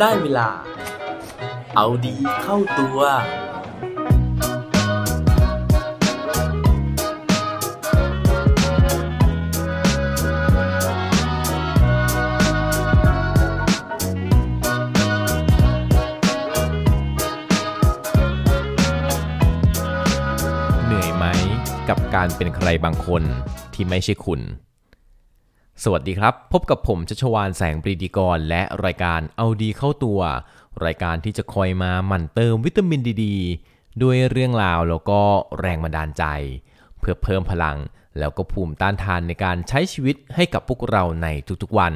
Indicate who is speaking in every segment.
Speaker 1: ได้เวลา เอาดีเข้าตัว
Speaker 2: เหนื่อยไหมกับการเป็นใครบางคนที่ไม่ใช่คุณ สวัสดีครับ พบกับผมชัชวานแสงปรีดีกร และรายการเอาดีเข้าตัว รายการที่จะคอยมาหมั่นเติมวิตามินดีดด้วยเรื่องราวแล้วก็แรงบันดาลใจ เพื่อเพิ่มพลัง แล้วก็ภูมิต้านทานในการใช้ชีวิตให้กับพวกเราในทุกๆวัน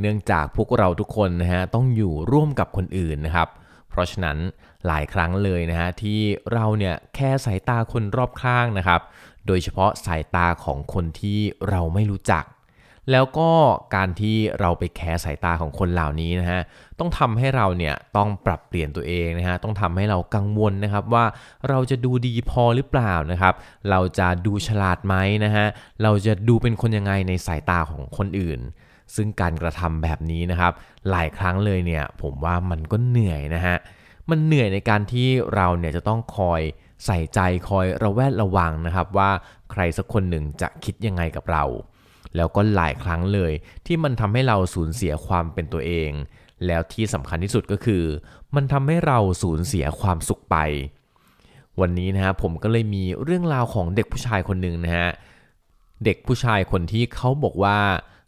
Speaker 2: เนื่องจากพวกเราทุกคนนะฮะต้องอยู่ร่วมกับคนอื่นนะครับ เพราะฉะนั้นหลายครั้งเลยนะฮะที่เราเนี่ยแค่สายตาคนรอบข้างนะครับ โดยเฉพาะสายตาของคนที่เราไม่รู้จัก แล้วก็การที่เราไปแคร์สายตาของคนเหล่านี้นะฮะต้องทำให้เราเนี่ยต้องปรับเปลี่ยนตัวเองนะฮะต้องทำให้เรากังวลนะครับว่าเราจะดูดีพอหรือเปล่านะครับเราจะดูฉลาดไหมนะฮะเราจะดูเป็นคนยังไงในสายตาของคนอื่นซึ่งการกระทำแบบนี้นะครับ หลายครั้งเลยเนี่ยผมว่ามันก็เหนื่อยนะฮะมันเหนื่อยในการที่เราเนี่ยจะต้องคอย ใส่ใจคอยระแวดระวังนะครับว่าใครสักคนหนึ่งจะคิดยังไงกับเรา แล้วก็หลายครั้งเลย ที่มันทำให้เราสูญเสียความเป็นตัวเอง แล้วที่สำคัญที่สุดก็คือ มันทำให้เราสูญเสียความสุขไป วันนี้นะฮะผมก็เลยมีเรื่องราวของเด็กผู้ชายคนหนึ่งนะฮะเด็กผู้ชายคนที่เขาบอกว่า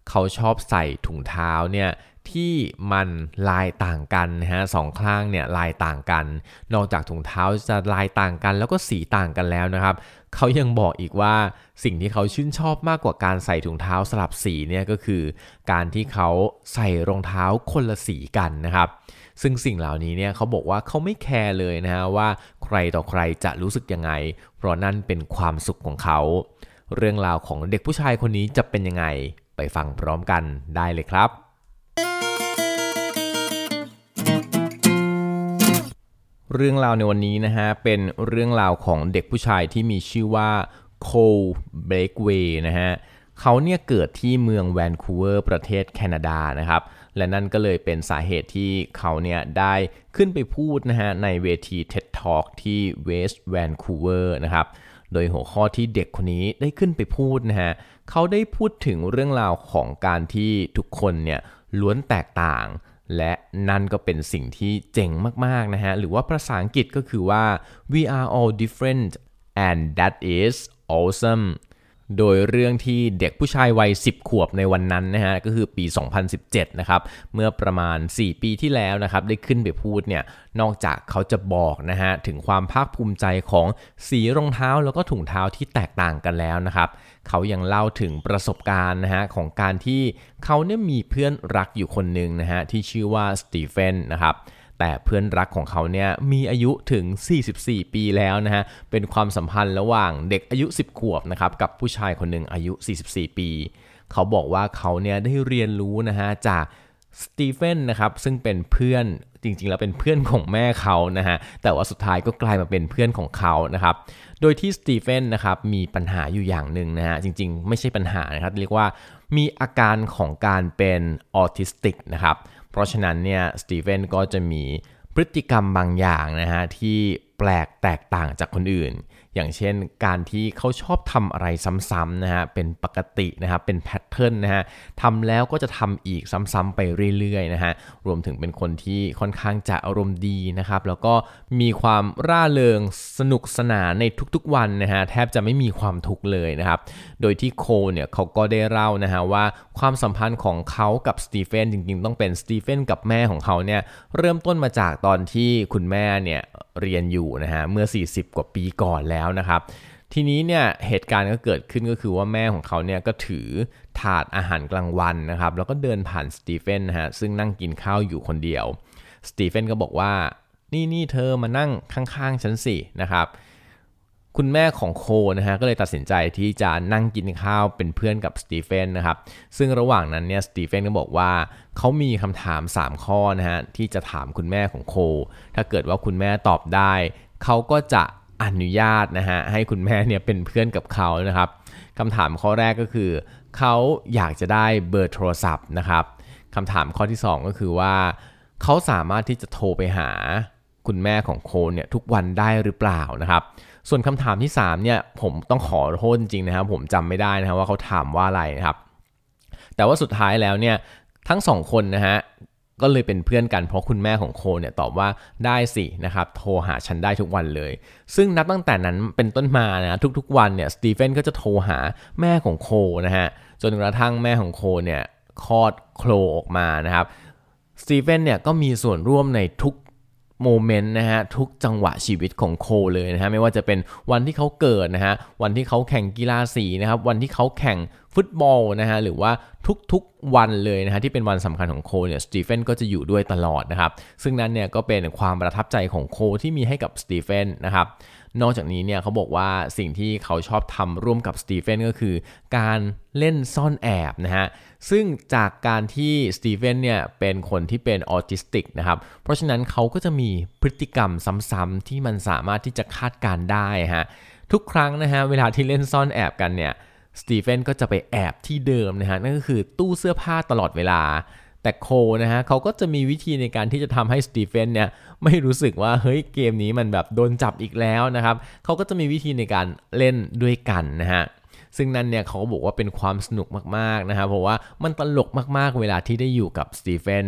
Speaker 2: เขาชอบใส่ถุงเท้าเนี่ย ที่มันลายต่างกันนะฮะสองข้างเนี่ยลายต่างกัน นอกจากถุงเท้าจะลายต่างกัน แล้วก็สีต่างกันแล้วนะครับเขายังบอกอีกว่าสิ่งที่เขาชื่นชอบมากกว่าการใส่ถุงเท้าสลับสีเนี่ยก็คือ การที่เขาใส่รองเท้าคนละสีกันนะครับซึ่งสิ่งเหล่านี้เนี่ยเขาบอกว่าเขาไม่แคร์เลยนะฮะว่าใครต่อใครจะรู้สึกยังไง เพราะนั่นเป็นความสุขของเขา เรื่องราวของเด็กผู้ชายคนนี้จะเป็นยังไง ไปฟังพร้อมกันได้เลยครับ เรื่องราวในวันนี้นะฮะเป็นเรื่องราวของเด็กผู้ชายที่มีชื่อว่าโคลเบลกเวย์นะฮะเขาเนี่ยเกิดที่เมืองแวนคูเวอร์ประเทศแคนาดานะครับ และนั่นก็เลยเป็นสาเหตุที่เขาเนี่ยได้ขึ้นไปพูดนะฮะในเวที TED Talk ที่เวสต์แวนคูเวอร์นะครับโดยหัวข้อที่เด็กคนนี้ได้ขึ้นไปพูดนะฮะเขาได้พูดถึงเรื่องราวของการที่ทุกคนเนี่ยล้วนแตกต่าง และนั่นก็เป็นสิ่งที่เจ๋งมาก ๆ นะฮะ หรือว่าภาษาอังกฤษก็คือว่า we are all different and that is awesome โดยเรื่องที่เด็กผู้ชายวัย 10 ขวบในวันนั้นนะฮะก็คือปี 2017 นะครับ เมื่อประมาณ 4 ปีที่แล้วนะครับ ได้ขึ้นไปพูดเนี่ยนอกจากเขาจะบอกนะฮะถึงความภาคภูมิใจของสีรองเท้าแล้วก็ถุงเท้าที่แตกต่างกันแล้วนะครับ เขายังเล่าถึงประสบการณ์นะฮะของการที่เขาเนี่ยมีเพื่อนรักอยู่คนหนึ่งนะฮะที่ชื่อว่าสตีเฟนนะครับ แต่เพื่อนรักของเขาเนี่ยมีอายุถึง 44 ปีแล้วนะฮะ เป็นความสัมพันธ์ระหว่างเด็กอายุ 10 ขวบนะครับกับผู้ชายคนหนึ่งอายุ 44 ปี เขาบอกว่าเขาเนี่ยได้เรียนรู้นะฮะจากสตีเฟนนะครับซึ่งเป็นเพื่อนจริงๆ แล้วเป็นเพื่อนของแม่เขานะฮะแต่ว่าสุดท้ายก็กลายมาเป็นเพื่อนของเขานะครับโดยที่สตีเฟนนะครับมีปัญหาอยู่อย่างหนึ่งนะฮะจริงๆ ไม่ใช่ปัญหานะครับเรียกว่ามีอาการของการเป็นออทิสติกนะครับ เพราะฉะนั้นเนี่ยสตีเฟนก็จะมีพฤติกรรมบางอย่างนะฮะที่แปลกแตกต่างจากคนอื่น อย่างเช่นการที่เขาชอบทำอะไรซ้ำๆนะฮะเป็นปกตินะครับเป็น pattern นะฮะทำแล้วก็จะทำอีกซ้ำๆไปเรื่อยๆนะฮะรวมถึงเป็นคนที่ค่อนข้างจะอารมณ์ดีนะครับแล้วก็มีความร่าเริงสนุกสนานในทุกๆวันนะฮะแทบจะไม่มีความทุกข์เลยนะครับโดยที่โคเนี่ยเขาก็ได้เล่านะฮะว่าความสัมพันธ์ของเขากับสตีเฟนจริงๆ ต้องเป็นสตีเฟนกับแม่ของเขาเนี่ยเริ่มต้นมาจากตอนที่คุณแม่เนี่ยเรียนอยู่นะฮะเมื่อ 40 กว่าปีก่อนแล้วนะครับ ทีนี้เนี่ยเหตุการณ์ก็เกิดขึ้นก็คือว่าแม่ของเขาเนี่ยก็ถือถาดอาหารกลางวันนะครับ แล้วก็เดินผ่านสตีเฟนนะฮะซึ่งนั่งกินข้าวอยู่คนเดียวสตีเฟนก็บอกว่านี่นี่เธอมานั่งข้างๆฉันสินะครับคุณแม่ของโคนะฮะก็เลยตัดสินใจที่จะนั่งกินข้าวเป็นเพื่อนกับสตีเฟนนะครับซึ่งระหว่างนั้นเนี่ยสตีเฟนก็บอกว่าเขามีคำถาม 3 ข้อนะฮะที่จะถามคุณแม่ของโค ถ้าเกิดว่าคุณแม่ตอบได้ เขาก็จะ อนุญาตนะฮะให้คุณแม่เนี่ยเป็นเพื่อนกับเขานะครับคำถามข้อแรกก็คือเขาอยากจะได้เบอร์โทรศัพท์นะครับคำถามข้อที่ 2 ก็คือว่า เขาสามารถที่จะโทรไปหาคุณแม่ของโคนเนี่ยทุกวันได้หรือเปล่านะครับ ส่วนคำถามที่3เนี่ยผมต้องขอโทษจริงนะครับ ผมจำไม่ได้นะครับว่าเขาถามว่าอะไรนะครับ แต่ว่าสุดท้ายแล้วเนี่ยทั้งสองคนนะฮะ ก็เลยเป็นเพื่อนกันเพราะคุณแม่ของโคเนี่ยตอบว่าได้สินะครับโทรหาฉันได้ทุกวันเลย ซึ่งนับตั้งแต่นั้นเป็นต้นมานะทุกๆวันเนี่ยสตีเฟนก็จะโทรหาแม่ของโคนะฮะจนกระทั่งแม่ของโคเนี่ยคลอดโคลออกมานะครับสตีเฟนเนี่ยก็มีส่วนร่วมในทุก โมเมนต์นะฮะทุกจังหวะชีวิตของโคเลยนะฮะไม่ว่าจะเป็นวันที่เขาเกิดนะฮะวันที่เขาแข่งกีฬาสีนะครับวันที่เขาแข่งฟุตบอลนะฮะหรือว่าทุกๆวันเลยนะฮะที่เป็นวันสำคัญของโคลเนี่ยสตีเฟนก็จะอยู่ด้วยตลอดนะครับซึ่งนั้นเนี่ยก็เป็นความประทับใจของโคลที่มีให้กับสตีเฟนนะครับนอกจากนี้เนี่ยเขาบอกว่าสิ่งที่เขาชอบทำร่วมกับสตีเฟนก็คือ การเล่นซ่อนแอบนะฮะซึ่งจากการที่สตีเฟนเนี่ยเป็นคนที่เป็นออทิสติกนะครับ เพราะฉะนั้นเขาก็จะมีพฤติกรรมซ้ำๆที่มันสามารถที่จะคาดการณ์ได้ฮะทุกครั้งนะฮะเวลาที่เล่นซ่อนแอบกันเนี่ยสตีเฟนก็จะไปแอบที่เดิมนะฮะนั่นก็คือตู้เสื้อผ้าตลอดเวลา แต่โคลนะฮะเขาก็จะมีวิธีในการที่จะทำให้สตีเฟนเนี่ยไม่รู้สึกว่าเฮ้ยเกมนี้มันแบบโดนจับอีกแล้วนะครับเขาก็จะมีวิธีในการเล่นด้วยกันนะฮะ ซึ่งนั่นเนี่ยเขาบอกว่าเป็นความสนุกมากๆนะครับเพราะว่ามันตลกมากๆ เวลาที่ได้อยู่กับสตีเฟน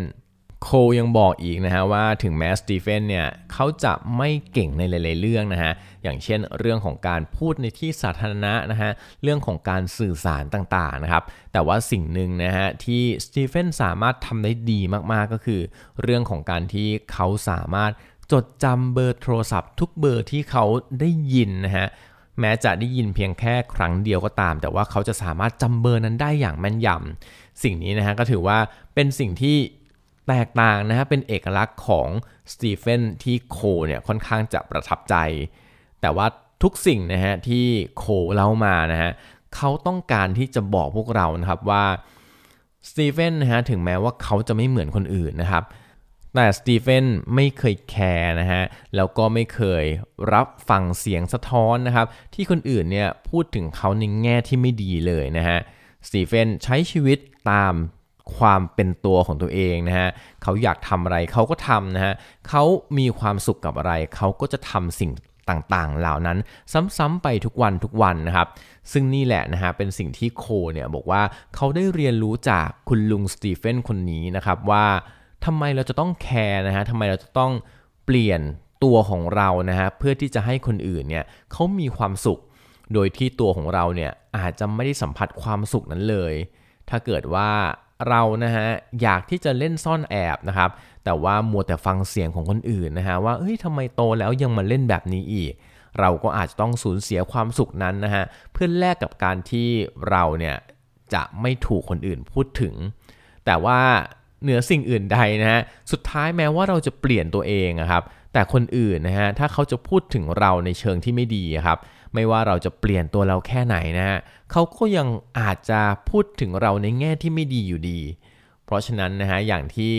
Speaker 2: โคลยังบอกอีกนะฮะว่าถึงแม้สตีเฟนเนี่ยเขาจะไม่เก่งในหลายๆเรื่องนะฮะอย่างเช่นเรื่องของการพูดในที่สาธารณะนะฮะเรื่องของการสื่อสารต่างๆนะครับแต่ว่าสิ่งหนึ่งนะฮะที่สตีเฟนสามารถทำได้ดีมากๆก็คือ เรื่องของการที่เขาสามารถจดจำเบอร์โทรศัพท์ทุกเบอร์ที่เขาได้ยินนะฮะ แม้จะได้ยินเพียงแค่ครั้งเดียวก็ตาม แต่ว่าเขาจะสามารถจำเบอร์นั้นได้อย่างแม่นยำสิ่งนี้นะฮะก็ถือว่าเป็นสิ่งที่แตกต่างนะฮะเป็นเอกลักษณ์ของสตีเฟนที่โคเนี่ยค่อนข้างจะประทับใจ แต่ว่าทุกสิ่งนะฮะที่โคเล่ามานะฮะเขาต้องการที่จะบอกพวกเรานะครับว่าสตีเฟนนะฮะถึงแม้ว่าเขาจะไม่เหมือนคนอื่นนะครับ แต่สตีเฟนไม่เคยแคร์นะฮะ แล้วก็ไม่เคยรับฟังเสียงสะท้อนนะครับ ที่คนอื่นเนี่ยพูดถึงเขาในแง่ที่ไม่ดีเลยนะฮะ สตีเฟนใช้ชีวิตตามความเป็นตัวของตัวเองนะฮะ เขาอยากทำอะไรเขาก็ทำนะฮะ เขามีความสุขกับอะไร เขาก็จะทำสิ่งต่างๆ เหล่านั้นซ้ำๆไปทุกวันทุกวันนะครับ ซึ่งนี่แหละนะฮะเป็นสิ่งที่โคเนี่ยบอกว่าเขาได้เรียนรู้จากคุณลุงสตีเฟนคนนี้นะครับว่า ทำไมเราจะต้องแคร์นะฮะทำไมเราจะต้องเปลี่ยนตัวของเรานะฮะเพื่อที่จะให้คนอื่นเนี่ยเขามีความสุข โดยที่ตัวของเราเนี่ยอาจจะไม่ได้สัมผัสความสุขนั้นเลย ถ้าเกิดว่าเรานะฮะอยากที่จะเล่นซ่อนแอบนะครับแต่ว่ามัวแต่ฟังเสียงของคนอื่นนะฮะว่าเฮ้ยทำไมโตแล้วยังมาเล่นแบบนี้อีก เราก็อาจจะต้องสูญเสียความสุขนั้นนะฮะเพื่อแลกกับการที่เราเนี่ยจะไม่ถูกคนอื่นพูดถึง แต่ว่า เหนือสิ่งอื่นใดนะฮะสุดท้ายแม้ว่าเราจะเปลี่ยนตัวเองนะครับแต่คนอื่นนะฮะถ้าเขาจะพูดถึงเราในเชิงที่ไม่ดีครับไม่ว่าเราจะเปลี่ยนตัวเราแค่ไหนนะฮะเขาก็ยังอาจจะพูดถึงเราในแง่ที่ไม่ดีอยู่ดี เพราะฉะนั้นนะฮะอย่างที่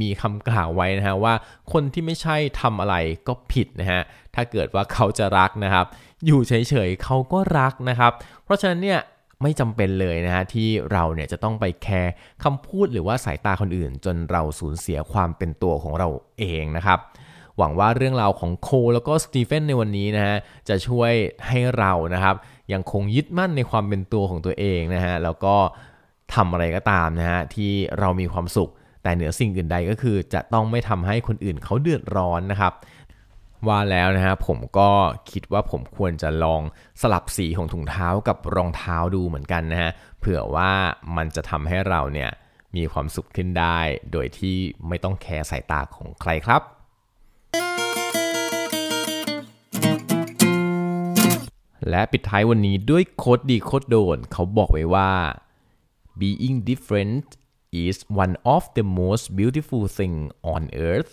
Speaker 2: มีคำกล่าวไว้นะฮะว่าคนที่ไม่ใช่ทำอะไรก็ผิดนะฮะถ้าเกิดว่าเขาจะรักนะครับ อยู่เฉยๆเขาก็รักนะครับ เพราะฉะนั้นเนี่ย ไม่จำเป็นเลยนะฮะที่เราเนี่ยจะต้องไปแคร์คำพูดหรือว่าสายตาคนอื่น จนเราสูญเสียความเป็นตัวของเราเองนะครับ หวังว่าเรื่องราวของโคแล้วก็สตีเฟนในวันนี้นะฮะจะช่วยให้เรานะครับยังคงยึดมั่นในความเป็นตัวของตัวเองนะฮะแล้วก็ทำอะไรก็ตามนะฮะที่เรามีความสุข แต่เหนือสิ่งอื่นใดก็คือจะต้องไม่ทำให้คนอื่นเขาเดือดร้อนนะครับ ว่าแล้วนะฮะผมก็คิดว่าผมควรจะลองสลับสีของถุงเท้ากับรองเท้าดูเหมือนกันนะฮะเผื่อว่ามันจะทำให้เราเนี่ยมีความสุขขึ้นได้ โดยที่ไม่ต้องแคร์สายตาของใครครับ และปิดท้ายวันนี้ด้วยโคดดีโคดโดน เขาบอกไว้ว่า being different is one of the most beautiful thing on earth